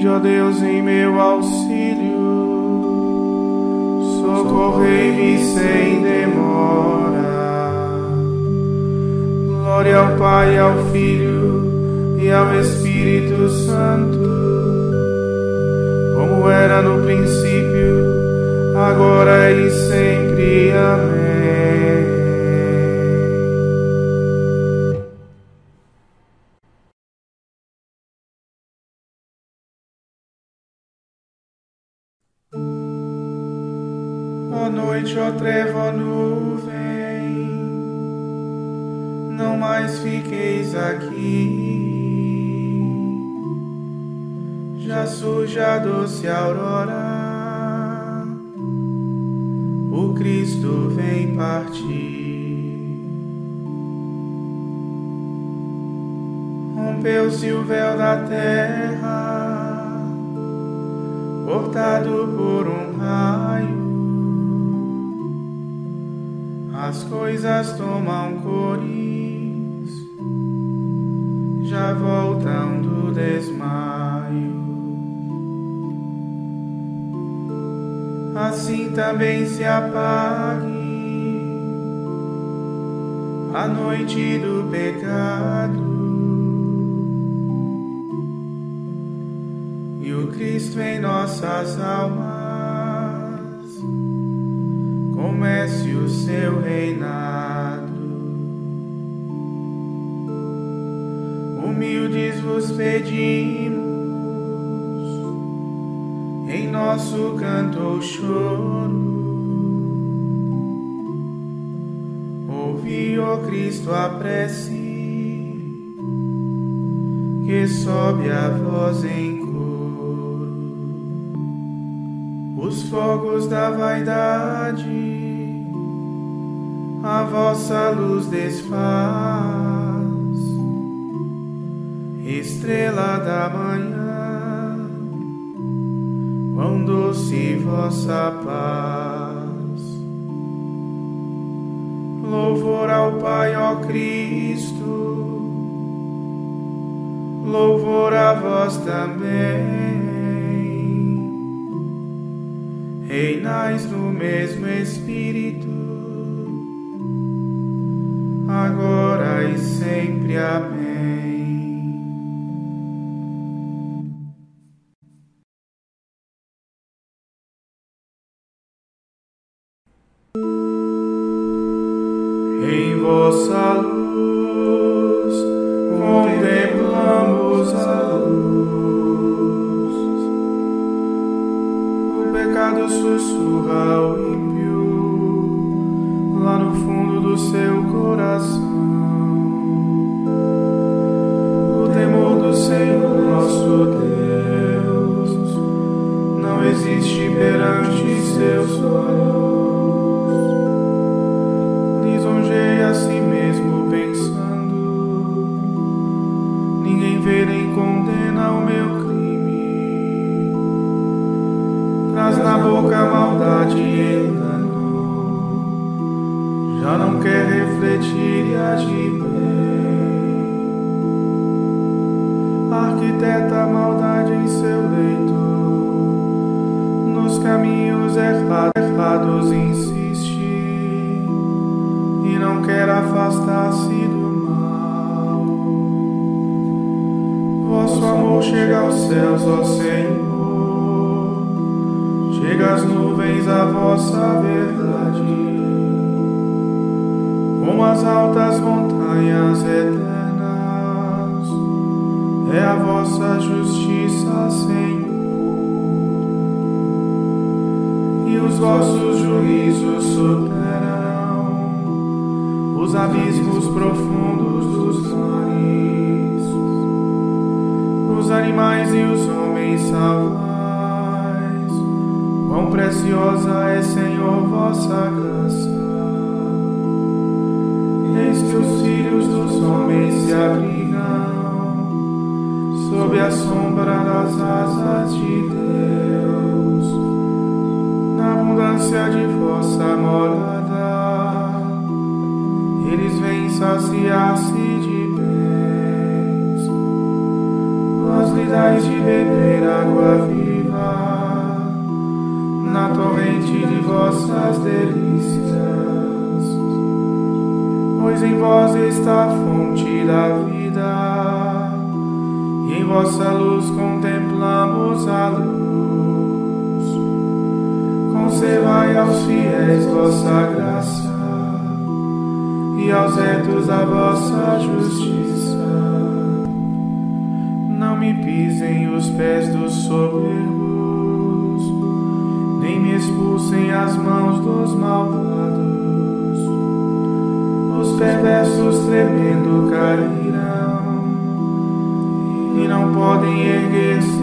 Vinde, ó Deus, em meu auxílio, socorrei-me sem demora. Glória ao Pai, ao Filho e ao Espírito Santo, como era no princípio, agora e sempre. Amém. Noite, ó treva, ó nuvem, não mais fiqueis aqui. Já surge a doce aurora, o Cristo vem partir. Rompeu-se o véu da terra, cortado por um coisas tomam cores, já voltam do desmaio. Assim também se apague a noite do pecado. E o Cristo em nossas almas seu reinado. Humildes vos pedimos, em nosso canto ou choro. Ouvi, ó Cristo, a prece que sobe a voz em os fogos da vaidade, a vossa luz desfaz, estrela da manhã, quão doce vossa paz. Louvor ao Pai, ó Cristo, louvor a vós também. Reinais no mesmo Espírito, agora e sempre. Amém. Em vossa luz contemplamos a luz. O pecado sussurra ao ímpio lá no fundo do seu O temor do Senhor nosso Deus não existe perante seus olhos. Vossos juízos superarão os abismos profundos dos mares, os animais e os homens salvais. Quão preciosa é, Senhor, vossa graça. Eis que os filhos dos homens se abrigam sob a sombra das asas de Deus abundância de vossa morada, eles vêm saciar-se de bens. Vós lhe dais de beber água viva na torrente de vossas delícias. Pois em vós está a fonte da vida, e em vossa luz contemplamos a luz. Conservai aos fiéis vossa graça e aos retos a vossa justiça. Não me pisem os pés dos soberbos, nem me expulsem as mãos dos malvados. Os perversos tremendo cairão e não podem erguer-se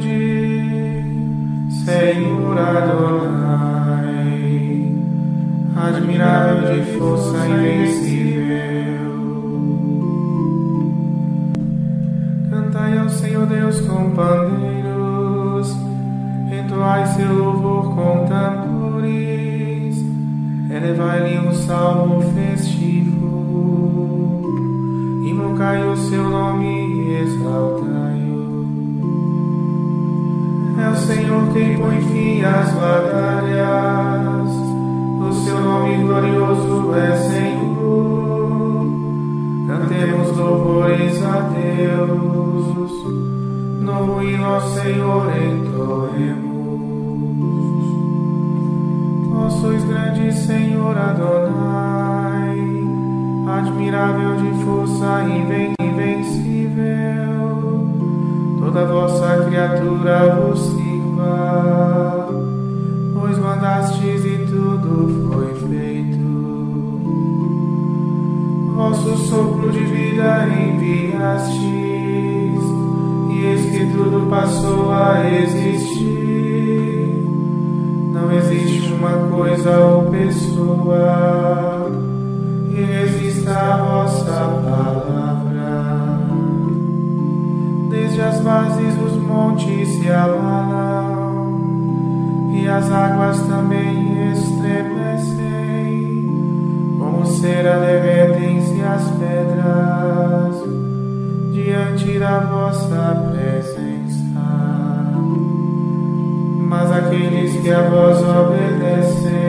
grande, Senhor Adonai, admirável de força invencível. Cantai ao Senhor Deus com pandeiros, entoai seu louvor com tambores, elevai-lhe um salmo festivo. Invocai o seu nome e exaltai-o. Senhor quem põe fim às batalhas. O seu nome glorioso é Senhor. Cantemos louvores a Deus. No ao Senhor entoemos. Vós sois grande, Senhor Adonai admirável de força invencível, toda vossa criatura vos sirva, pois mandastes e tudo foi feito. Vosso sopro de vida enviastes, e eis que tudo passou a existir. Não existe uma coisa ou pessoa que resista a vossa palavra. Desde as bases dos montes se abalam, as águas também estremecem, como cera derretem-se as pedras diante da vossa presença. Mas aqueles que a vós obedecem,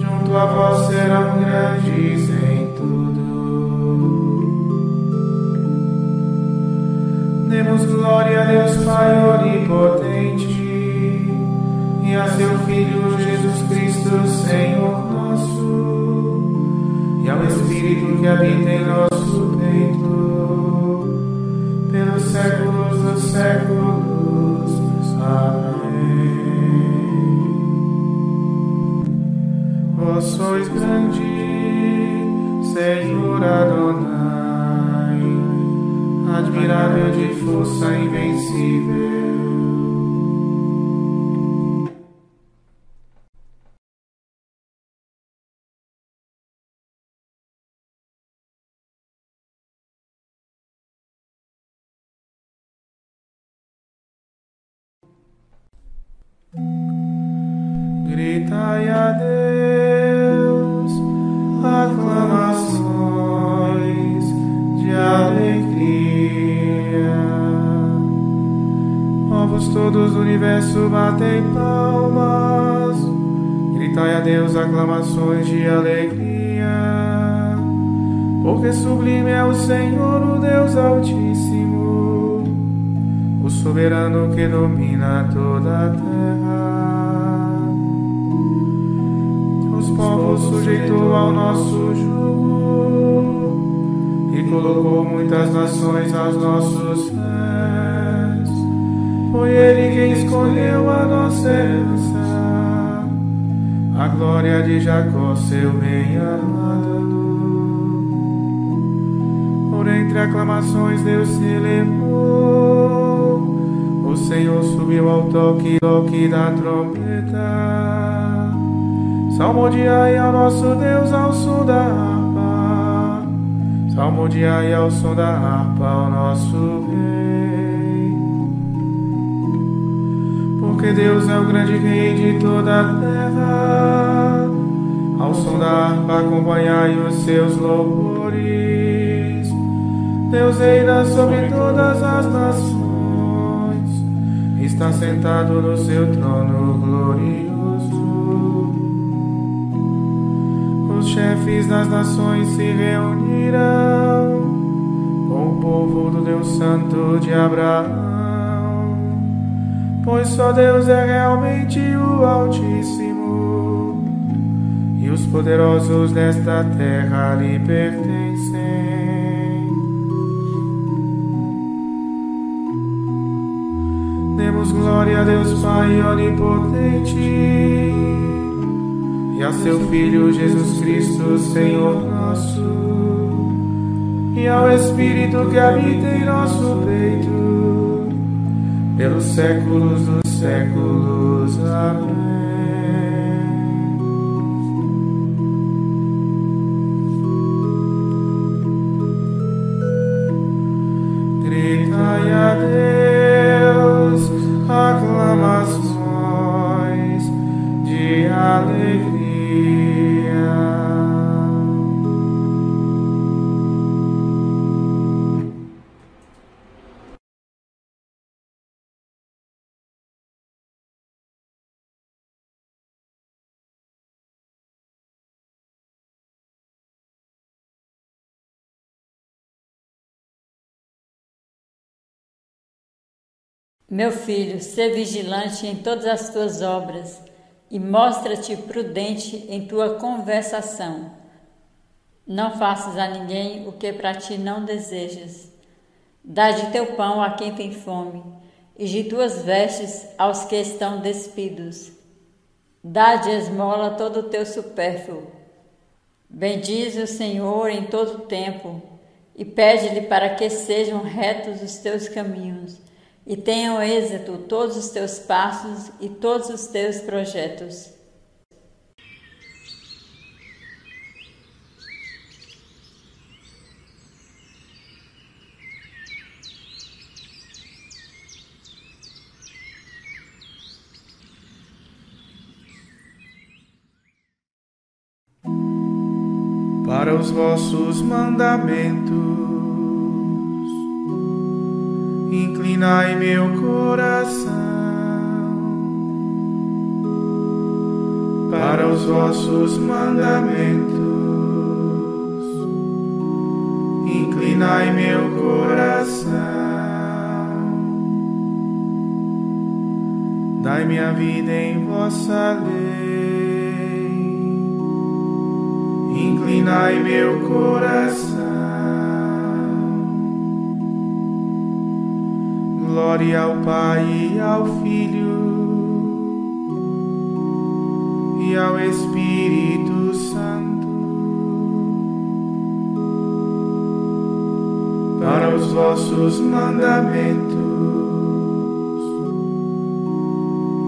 junto a vós serão grandes que habita em nosso peito, pelos séculos dos séculos. Amém. Vós sois grande, Senhor Adonai, admirável de força invencível. Gritai a Deus aclamações de alegria. Povos todos do universo batem palmas. Gritai a Deus aclamações de alegria. Porque sublime é o Senhor, o Deus Altíssimo, o soberano que domina toda a terra povos sujeitou ao nosso jugo e colocou muitas nações aos nossos pés. Foi Ele quem escolheu a nossa herança, a glória de Jacó, seu bem amado. Por entre aclamações Deus se elevou, o Senhor subiu ao toque, toque da trombeta. Salmodiai ao nosso Deus ao som da harpa, salmodiai ao som da harpa ao nosso Rei. Porque Deus é o grande Rei de toda a terra, ao som da harpa acompanhai os seus louvores. Deus reina sobre todas as nações, está sentado no seu trono glorioso. Chefes das nações se reunirão com o povo do Deus Santo de Abraão, pois só Deus é realmente o Altíssimo e os poderosos desta terra lhe pertencem. Demos glória a Deus Pai onipotente e a seu Filho Jesus Cristo, Senhor nosso, e ao Espírito que habita em nosso peito, pelos séculos dos séculos. Amém. Meu filho, sê vigilante em todas as tuas obras e mostra-te prudente em tua conversação. Não faças a ninguém o que para ti não desejas. Dá de teu pão a quem tem fome, e de tuas vestes aos que estão despidos. Dá de esmola todo o teu supérfluo. Bendize o Senhor em todo o tempo, e pede-lhe para que sejam retos os teus caminhos e tenham êxito todos os teus passos e todos os teus projetos. Para os vossos mandamentos inclinai meu coração para os vossos mandamentos, inclinai meu coração, dai minha vida em vossa lei, inclinai meu coração. Glória ao Pai e ao Filho e ao Espírito Santo. Para os vossos mandamentos,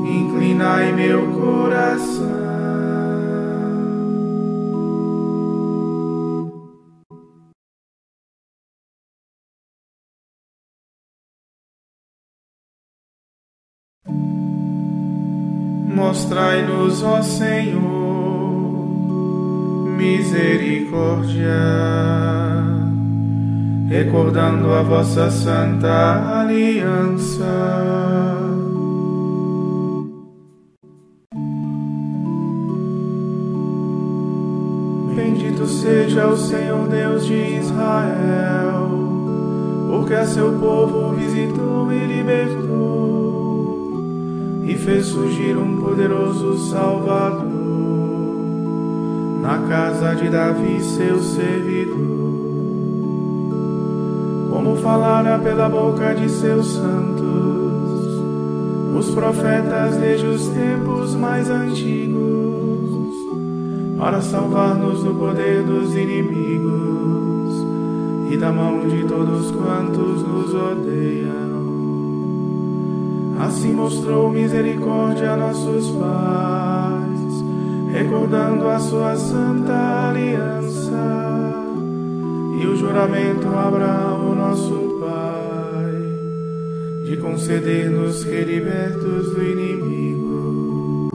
inclinai meu coração. Mostrai-nos, ó Senhor, misericórdia, recordando a vossa santa aliança. Bendito seja o Senhor Deus de Israel, porque a seu povo visitou e libertou fez surgir um poderoso Salvador na casa de Davi, seu servidor. Como falara pela boca de seus santos, os profetas desde os tempos mais antigos, para salvar-nos do poder dos inimigos e da mão de todos quantos nos odeiam. Assim mostrou misericórdia a nossos pais, recordando a sua santa aliança. E o juramento a Abraão, nosso pai, de conceder-nos que libertos do inimigo,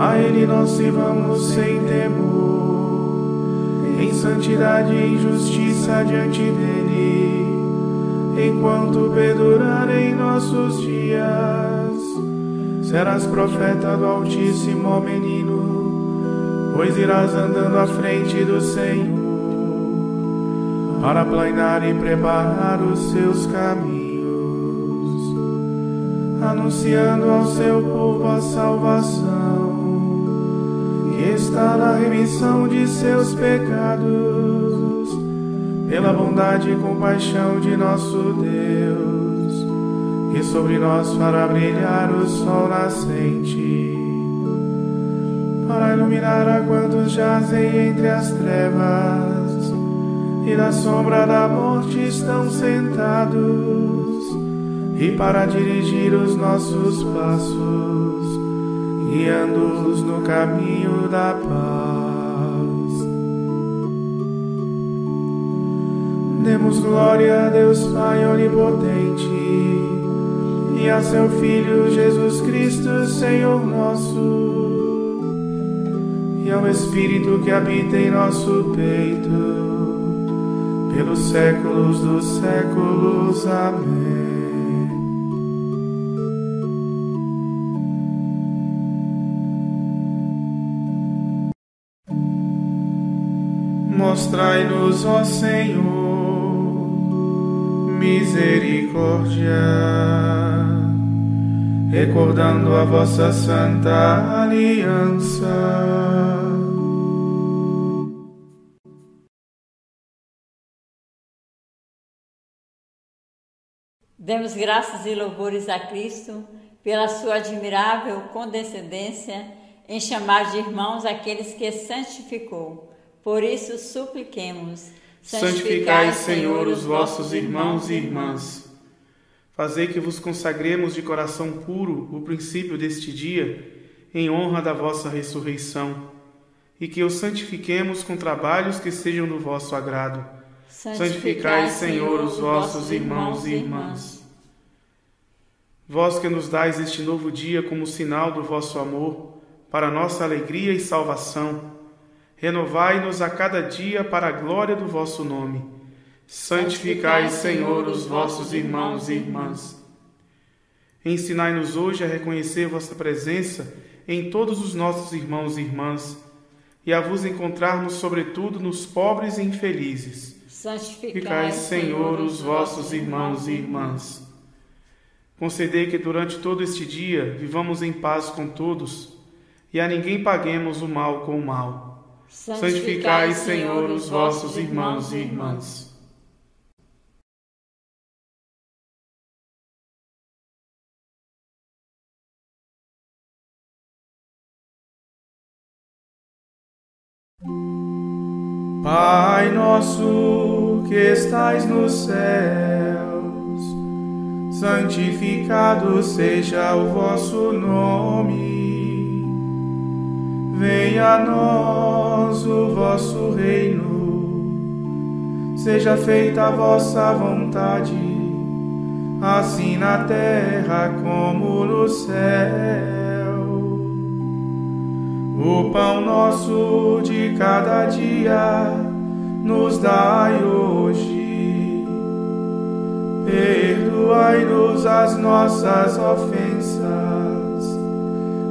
a ele nós sirvamos sem temor, em santidade e justiça diante dele enquanto perdurarem nossos dias. Serás profeta do Altíssimo, ó menino, pois irás andando à frente do Senhor, para planear e preparar os seus caminhos, anunciando ao seu povo a salvação, que está na remissão de seus pecados pela bondade e compaixão de nosso Deus, que sobre nós fará brilhar o sol nascente, para iluminar a quantos jazem entre as trevas e na sombra da morte estão sentados, e para dirigir os nossos passos, guiando-os no caminho da paz. Demos glória a Deus Pai Onipotente e a seu Filho Jesus Cristo, Senhor nosso, e ao Espírito que habita em nosso peito, pelos séculos dos séculos. Amém. Mostrai-nos, ó Senhor misericórdia, recordando a vossa santa aliança. Demos graças e louvores a Cristo pela sua admirável condescendência em chamar de irmãos aqueles que santificou. Por isso, supliquemos Santificai, Senhor, os vossos irmãos e irmãs. Fazei que vos consagremos de coração puro o princípio deste dia, em honra da vossa ressurreição, e que os santifiquemos com trabalhos que sejam do vosso agrado. Santificai, Senhor, os vossos irmãos e irmãs. Vós que nos dais este novo dia como sinal do vosso amor, para nossa alegria e salvação, renovai-nos a cada dia para a glória do vosso nome. Santificai, Senhor, os vossos irmãos e irmãs. Ensinai-nos hoje a reconhecer vossa presença em todos os nossos irmãos e irmãs e a vos encontrarmos, sobretudo, nos pobres e infelizes. Santificai, Senhor, os vossos irmãos e irmãs. Concedei que durante todo este dia vivamos em paz com todos e a ninguém paguemos o mal com o mal Santificai, Senhor, os vossos irmãos e irmãs. Pai nosso que estais nos céus, santificado seja o vosso nome. Venha a nós o vosso reino, seja feita a vossa vontade, assim na terra como no céu. O pão nosso de cada dia nos dai hoje. Perdoai-nos as nossas ofensas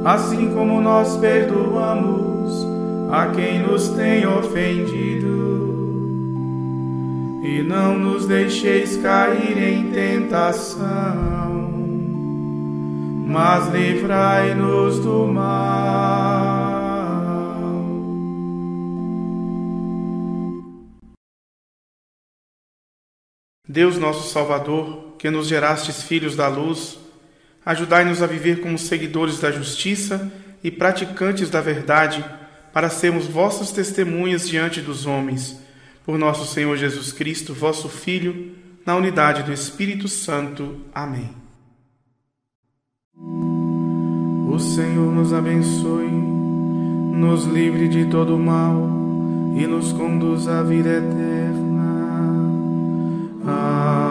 assim como nós perdoamos a quem nos tem ofendido. E não nos deixeis cair em tentação, mas livrai-nos do mal. Deus nosso Salvador, que nos gerastes filhos da luz, Ajudai-nos a viver como seguidores da justiça e praticantes da verdade, para sermos vossas testemunhas diante dos homens. Por nosso Senhor Jesus Cristo, vosso Filho, na unidade do Espírito Santo. Amém. O Senhor nos abençoe, nos livre de todo mal e nos conduz à vida eterna. Amém.